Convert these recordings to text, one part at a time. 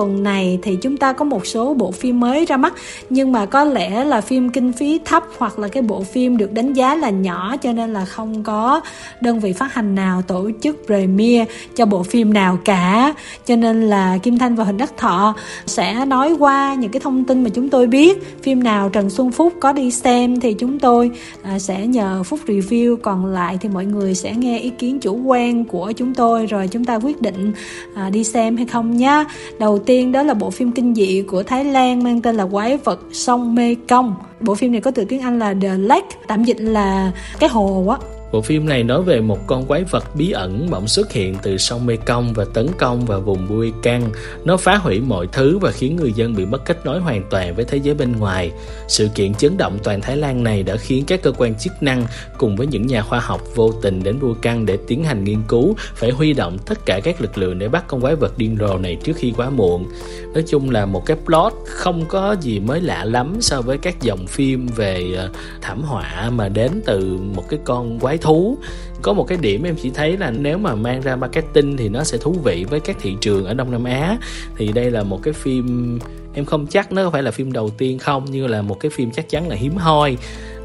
tuần này thì chúng ta có một số bộ phim mới ra mắt, nhưng mà có lẽ là phim kinh phí thấp hoặc là cái bộ phim được đánh giá là nhỏ, cho nên là không có đơn vị phát hành nào tổ chức premiere cho bộ phim nào cả. Cho nên là Kim Thanh và Huỳnh Đắc Thọ sẽ nói qua những cái thông tin mà chúng tôi biết. Phim nào Trần Xuân Phúc có đi xem thì chúng tôi à, sẽ nhờ Phúc review. Còn lại thì mọi người sẽ nghe ý kiến chủ quan của chúng tôi, rồi chúng ta quyết định à, đi xem hay không nhá. Đầu tiên đó là bộ phim kinh dị của Thái Lan mang tên là Quái vật sông Mê Công. Bộ phim này có từ tiếng Anh là The Lake, tạm dịch là cái hồ á. Bộ phim này nói về một con quái vật bí ẩn bỗng xuất hiện từ sông Mekong và tấn công vào vùng Bui Căng. Nó phá hủy mọi thứ và khiến người dân bị mất kết nối hoàn toàn với thế giới bên ngoài. Sự kiện chấn động toàn Thái Lan này đã khiến các cơ quan chức năng cùng với những nhà khoa học vô tình đến Bui Căng để tiến hành nghiên cứu, phải huy động tất cả các lực lượng để bắt con quái vật điên rồ này trước khi quá muộn. Nói chung là một cái plot không có gì mới lạ lắm so với các dòng phim về ờ, thảm họa mà đến từ một cái con quái thú. Có một cái điểm em chỉ thấy là nếu mà mang ra marketing thì nó sẽ thú vị với các thị trường ở đông nam á. Thì đây là một cái phim, em không chắc nó có phải là phim đầu tiên không, nhưng là một cái phim chắc chắn là hiếm hoi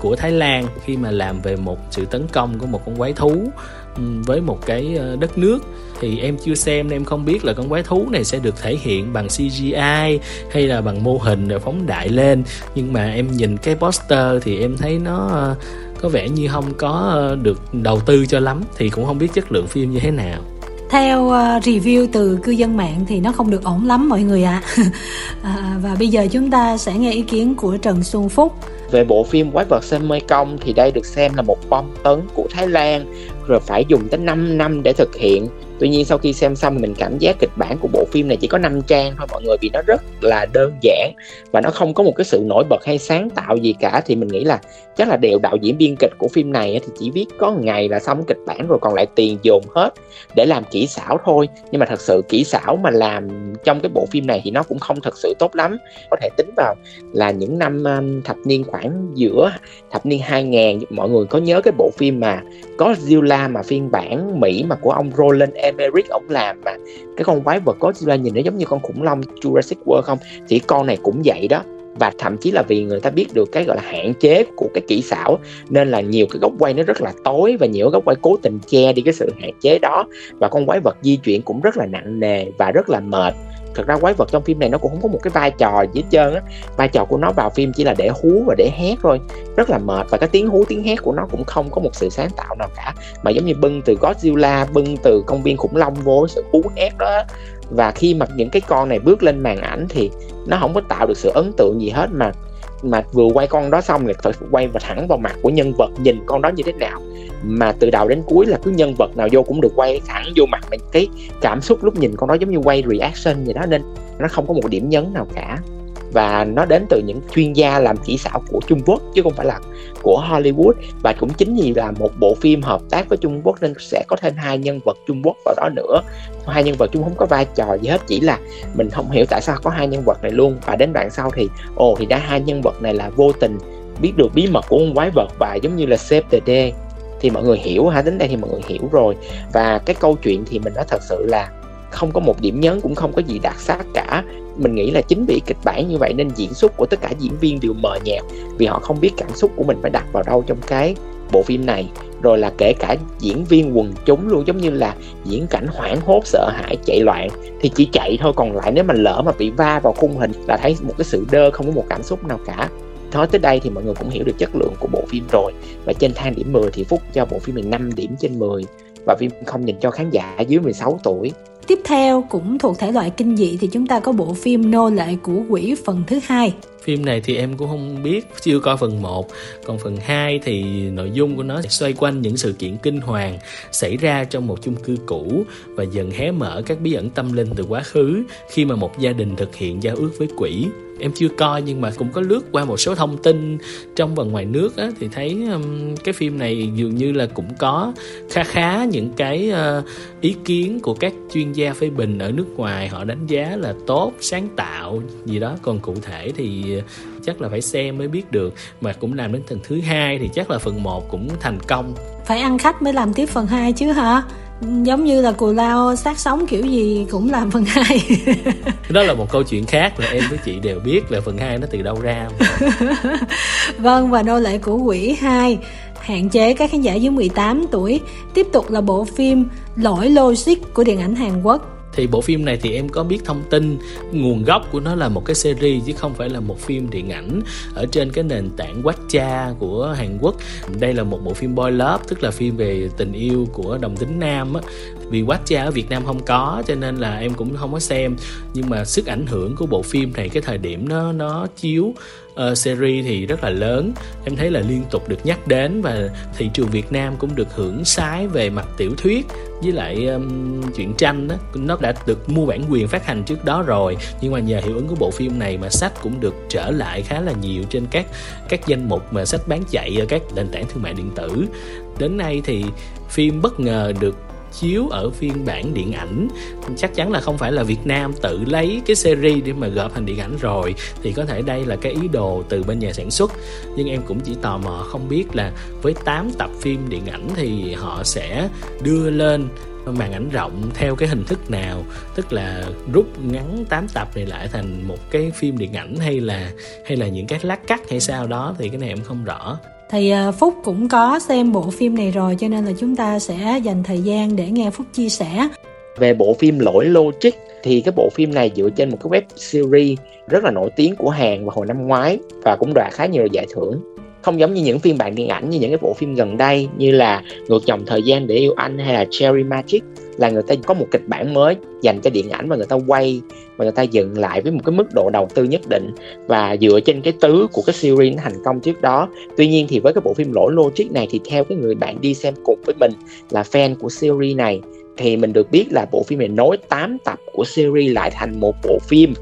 của Thái Lan khi mà làm về một sự tấn công của một con quái thú với một cái ờ, đất nước. Thì em chưa xem nên em không biết là con quái thú này sẽ được thể hiện bằng CGI hay là bằng mô hình rồi phóng đại lên. Nhưng mà em nhìn cái poster thì em thấy nó ờ, có vẻ như không có ờ, được đầu tư cho lắm thì cũng không biết chất lượng phim như thế nào. Theo uh, review từ cư dân mạng thì nó không được ổn lắm mọi người ạ. À. à, và bây giờ chúng ta sẽ nghe ý kiến của Trần Xuân Phúc. Về bộ phim Quái vật Sân Mê Công thì đây được xem là một bom tấn của Thái Lan rồi phải dùng tới 5 năm để thực hiện. Tuy nhiên sau khi xem xong mình cảm giác kịch bản của bộ phim này chỉ có 5 trang thôi mọi người, vì nó rất là đơn giản và nó không có một cái sự nổi bật hay sáng tạo gì cả. Thì mình nghĩ là chắc là đều đạo diễn biên kịch của phim này thì chỉ viết có ngày là xong kịch bản rồi còn lại tiền dồn hết để làm kỹ xảo thôi. Nhưng mà thật sự kỹ xảo mà làm trong cái bộ phim này thì nó cũng không thật sự tốt lắm. Có thể tính vào là những năm um, thập niên khoảng giữa, thập niên 2000 mọi người có nhớ cái bộ phim mà có Godzilla mà phiên bản Mỹ mà của ông Roland Emmerich ông làm mà. Cái con quái vật Godzilla nhìn nó giống như con khủng long Jurassic World không? Thì con này cũng vậy đó. Và thậm chí là vì người ta biết được cái gọi là hạn chế của cái kỹ xảo, nên là nhiều cái góc quay nó rất là tối và nhiều góc quay cố tình che đi cái sự hạn chế đó. Và con quái vật di chuyển cũng rất là nặng nề và rất là mệt thật ra quái vật trong phim này nó cũng không có một cái vai trò gì hết trơn á. Vai trò của nó vào phim chỉ là để hú và để hét thôi. Rất là mệt và cái tiếng hú, tiếng hét của nó cũng không có một sự sáng tạo nào cả. Mà giống như bưng từ Godzilla, bưng từ công viên khủng long vô sự hú hét đó và khi mà những cái con này bước lên màn ảnh thì nó không có tạo được sự ấn tượng gì hết mà mà vừa quay con đó xong thì phải quay và thẳng vào mặt của nhân vật, nhìn con đó như thế nào. Mà từ đầu đến cuối là cứ nhân vật nào vô cũng được quay thẳng vô mặt mình cái cảm xúc lúc nhìn con đó giống như quay reaction vậy đó, nên nó không có một điểm nhấn nào cả và nó đến từ những chuyên gia làm kỹ xảo của Trung Quốc, chứ không phải là của Hollywood. Và cũng chính vì là một bộ phim hợp tác với Trung Quốc nên sẽ có thêm hai nhân vật Trung Quốc vào đó nữa. Hai nhân vật Trung không có vai trò gì hết, chỉ là mình không hiểu tại sao có hai nhân vật này luôn. Và đến đoạn sau thì, ồ, thì đã hai nhân vật này là vô tình biết được bí mật của con quái vật và giống như là save the day thì mọi người hiểu ha đến đây thì mọi người hiểu rồi. Và cái câu chuyện thì mình nói thật sự là không có một điểm nhấn, cũng không có gì đặc sắc cả. Mình nghĩ là chính vì kịch bản như vậy nên diễn xuất của tất cả diễn viên đều mờ nhạt, vì họ không biết cảm xúc của mình phải đặt vào đâu trong cái bộ phim này. Rồi là kể cả diễn viên quần chúng luôn, giống như là diễn cảnh hoảng hốt, sợ hãi, chạy loạn, thì chỉ chạy thôi. Còn lại nếu mà lỡ mà bị va vào khung hình là thấy một cái sự đơ, không có một cảm xúc nào cả. Nói tới đây thì mọi người cũng hiểu được chất lượng của bộ phim rồi. Và trên thang điểm 10 thì Phúc cho bộ phim này 5 điểm trên 10 và phim không dành cho khán giả dưới 16 tuổi. Tiếp theo cũng thuộc thể loại kinh dị thì chúng ta có bộ phim Nô lệ của quỷ phần thứ hai. Phim này thì em cũng không biết, chưa coi phần 1 Còn phần 2 thì nội dung của nó xoay quanh những sự kiện kinh hoàng Xảy ra trong một chung cư cũ Và dần hé mở các bí ẩn tâm linh từ quá khứ Khi mà một gia đình thực hiện giao ước với quỷ em chưa coi nhưng mà cũng có lướt qua một số thông tin trong và ngoài nước á, thì thấy um, cái phim này dường như là cũng có khá khá những cái uh, ý kiến của các chuyên gia phê bình ở nước ngoài. Họ đánh giá là tốt sáng tạo gì đó. Còn cụ thể thì ờ, chắc là phải xem mới biết được. Mà cũng làm đến phần thứ hai thì chắc là phần 1 cũng thành công. Phải ăn khách mới làm tiếp phần 2 chứ hả? Giống như là cù lao sát sống kiểu gì cũng làm phần hai. Đó là một câu chuyện khác là em với chị đều biết là phần hai nó từ đâu ra. Vâng và nô lệ của quỷ 2 hạn chế các khán giả dưới 18 tuổi tiếp tục là bộ phim lỗi logic của điện ảnh Hàn Quốc thì bộ phim này thì em có biết thông tin nguồn gốc của nó là một cái series chứ không phải là một phim điện ảnh ở trên cái nền tảng Watcha của Hàn Quốc. Đây là một bộ phim boy love, tức là phim về tình yêu của đồng tính nam á. Vì Watcha ở Việt Nam không có, cho nên là em cũng không có xem. Nhưng mà sức ảnh hưởng của bộ phim này, cái thời điểm nó nó chiếu uh, series thì rất là lớn. Em thấy là liên tục được nhắc đến và thị trường Việt Nam cũng được hưởng sái về mặt tiểu thuyết với lại um, chuyện tranh đó nó đã được mua bản quyền phát hành trước đó rồi. Nhưng mà nhờ hiệu ứng của bộ phim này mà sách cũng được trở lại khá là nhiều trên các các danh mục mà sách bán chạy ở các nền tảng thương mại điện tử. Đến nay thì phim bất ngờ được chiếu ở phiên bản điện ảnh. Chắc chắn là không phải là Việt Nam tự lấy cái series để mà gộp thành điện ảnh rồi. Thì có thể đây là cái ý đồ từ bên nhà sản xuất. Nhưng em cũng chỉ tò mò không biết là với 8 tập phim điện ảnh thì họ sẽ đưa lên màn ảnh rộng theo cái hình thức nào? Tức là rút ngắn 8 tập này lại thành một cái phim điện ảnh hay là hay là những cái lát cắt hay sao đó thì cái này em không rõ thì à, Phúc cũng có xem bộ phim này rồi, cho nên là chúng ta sẽ dành thời gian để nghe Phúc chia sẻ. Về bộ phim Lỗi Logic thì cái bộ phim này dựa trên một cái web series rất là nổi tiếng của Hàn vào hồi năm ngoái và cũng đoạt khá nhiều giải thưởng. Không giống như những phiên bản điện ảnh, như những cái bộ phim gần đây như là Ngược dòng thời gian để yêu anh hay là Cherry Magic, là người ta có một kịch bản mới dành cho điện ảnh và người ta quay và người ta dựng lại với một cái mức độ đầu tư nhất định và dựa trên cái tứ của cái series nó thành công trước đó. Tuy nhiên thì với cái bộ phim lỗi logic này thì theo cái người bạn đi xem cùng với mình là fan của series này, thì mình được biết là bộ phim này nối 8 tập của series lại thành một bộ phim.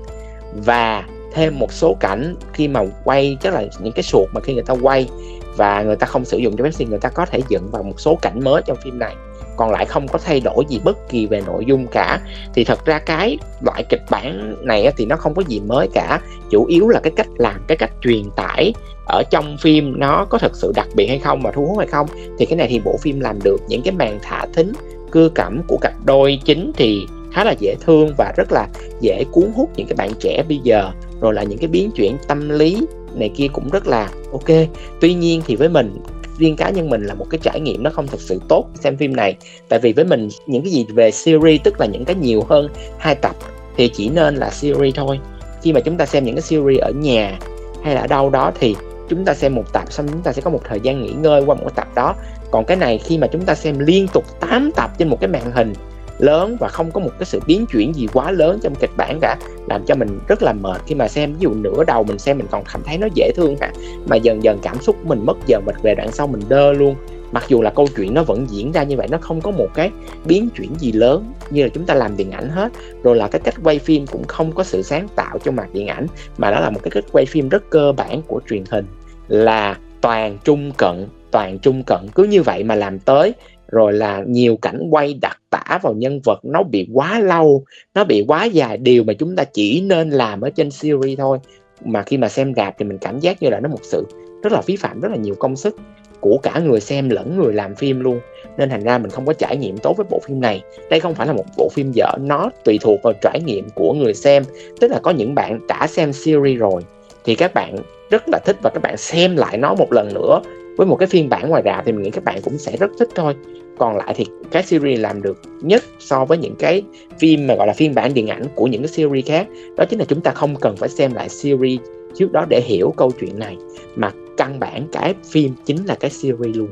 Và thêm một số cảnh khi mà quay, chắc là những cái suột mà khi người ta quay và người ta không sử dụng cho Pepsi người ta có thể dựng vào một số cảnh mới trong phim này. Còn lại không có thay đổi gì bất kỳ về nội dung cả. Thì thật ra cái loại kịch bản này thì nó không có gì mới cả. Chủ yếu là cái cách làm, cái cách truyền tải ở trong phim nó có thật sự đặc biệt hay không và thu hút hay không. Thì cái này thì bộ phim làm được. Những cái màn thả thính, cưa cẩm của cặp đôi chính thì khá là dễ thương và rất là dễ cuốn hút những cái bạn trẻ bây giờ. Rồi là những cái biến chuyển tâm lý này kia cũng rất là ok. Tuy nhiên thì với mình, riêng cá nhân mình là một cái trải nghiệm nó không thực sự tốt xem phim này. Tại vì với mình, những cái gì về series, tức là những cái nhiều hơn hai tập, thì chỉ nên là series thôi. Khi mà chúng ta xem những cái series ở nhà hay là ở đâu đó thì chúng ta xem một tập, xong chúng ta sẽ có một thời gian nghỉ ngơi qua một tập đó. Còn cái này khi mà chúng ta xem liên tục 8 tập trên một cái màn hình lớn và không có một cái sự biến chuyển gì quá lớn trong kịch bản cả, làm cho mình rất là mệt. Khi mà xem, ví dụ nửa đầu mình xem mình còn cảm thấy nó dễ thương hả? Mà dần dần cảm xúc mình mất dần mình về đoạn sau mình đơ luôn. Mặc dù là câu chuyện nó vẫn diễn ra như vậy, nó không có một cái biến chuyển gì lớn như là chúng ta làm điện ảnh hết. Rồi là cái cách quay phim cũng không có sự sáng tạo trong mặt điện ảnh, mà đó là một cái cách quay phim rất cơ bản của truyền hình là toàn trung cận, toàn trung cận. Cứ như vậy mà làm tới rồi là nhiều cảnh quay đặc tả vào nhân vật, nó bị quá lâu, nó bị quá dài, điều mà chúng ta chỉ nên làm ở trên series thôi. Mà khi mà xem rạp thì mình cảm giác như là nó một sự rất là phí phạm, rất là nhiều công sức của cả người xem lẫn người làm phim luôn. Nên thành ra mình không có trải nghiệm tốt với bộ phim này. Đây không phải là một bộ phim dở nó tùy thuộc vào trải nghiệm của người xem. Tức là có những bạn đã xem series rồi, thì các bạn rất là thích và các bạn xem lại nó một lần nữa với một cái phiên bản ngoài rạp thì mình nghĩ các bạn cũng sẽ rất thích thôi. Còn lại thì cái series làm được nhất so với những cái phim mà gọi là phiên bản điện ảnh của những cái series khác, đó chính là chúng ta không cần phải xem lại series trước đó để hiểu câu chuyện này, mà căn bản cái phim chính là cái series luôn.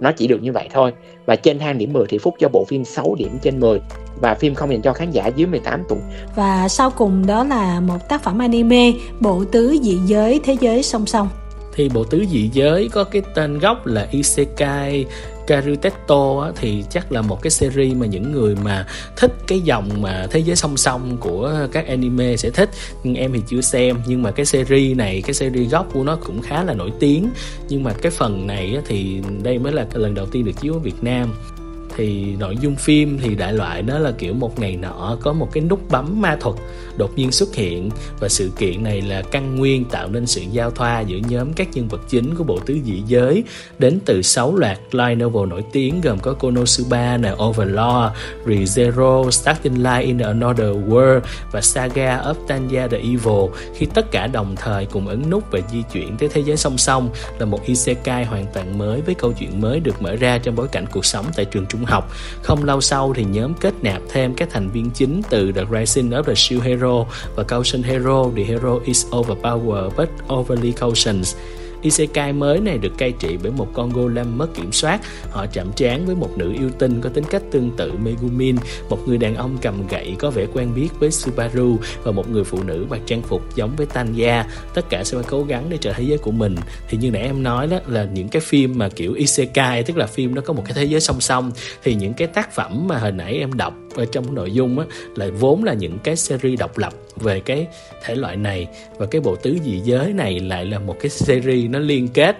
Nó chỉ được như vậy thôi. Và trên thang điểm 10 thì Phúc cho bộ phim 6 điểm trên 10 và phim không dành cho khán giả dưới 18 tuổi. Và sau cùng đó là một tác phẩm anime, Bộ tứ dị giới thế giới song song thì bộ tứ dị giới có cái tên gốc là Isekai Karutetto á, thì chắc là một cái series mà những người mà thích cái dòng mà thế giới song song của các anime sẽ thích. Nhưng em thì chưa xem nhưng mà cái series này cái series gốc của nó cũng khá là nổi tiếng. Nhưng mà cái phần này á, thì đây mới là lần đầu tiên được chiếu ở Việt Nam thì nội dung phim thì đại loại nó là kiểu một ngày nọ có một cái nút bấm ma thuật đột nhiên xuất hiện. Và sự kiện này là căn nguyên tạo nên sự giao thoa giữa nhóm các nhân vật chính của bộ tứ dị giới. Đến từ 6 loạt light novel nổi tiếng gồm có Konosuba, nè, Overlord, ReZero, Starting Light in Another World và Saga of Tanya the Evil. Khi tất cả đồng thời cùng ấn nút và di chuyển tới thế giới song song là một isekai hoàn toàn mới với câu chuyện mới được mở ra trong bối cảnh cuộc sống tại trường trung học. Không lâu sau thì nhóm kết nạp thêm các thành viên chính từ The Rising of the Shield Hero và Caution Hero. The Hero is overpowered but overly Cautions. Isekai mới này được cai trị bởi một con golem mất kiểm soát. Họ chạm trán với một nữ yêu tinh có tính cách tương tự Megumin, một người đàn ông cầm gậy có vẻ quen biết với Subaru và một người phụ nữ mặc trang phục giống với Tanya. Tất cả sẽ phải cố gắng để trở thế giới của mình. Thì như nãy em nói đó là những cái phim mà kiểu Isekai tức là phim nó có một cái thế giới song song thì những cái tác phẩm mà hồi nãy em đọc ở trong nội dung á là vốn là những cái series độc lập về cái thể loại này và cái bộ tứ dị giới này lại là một cái series nó liên kết.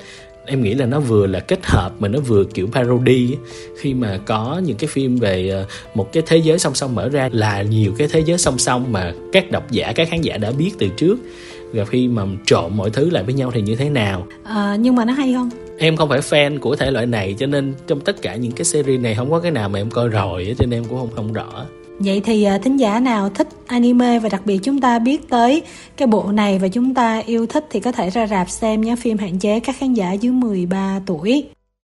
Em nghĩ là nó vừa là kết hợp mà nó vừa kiểu parody khi mà có những cái phim về ờ, một cái thế giới song song mở ra là nhiều cái thế giới song song mà các độc giả các khán giả đã biết từ trước. Và khi mà trộn mọi thứ lại với nhau thì như thế nào? À, nhưng mà nó hay không? Em không phải fan của thể loại này, cho nên trong tất cả những cái series này không có cái nào mà em coi rồi cho nên em cũng không không rõ Vậy thì à, thính giả nào thích anime và đặc biệt chúng ta biết tới cái bộ này và chúng ta yêu thích thì có thể ra rạp xem nhé phim hạn chế các khán giả dưới 13 tuổi.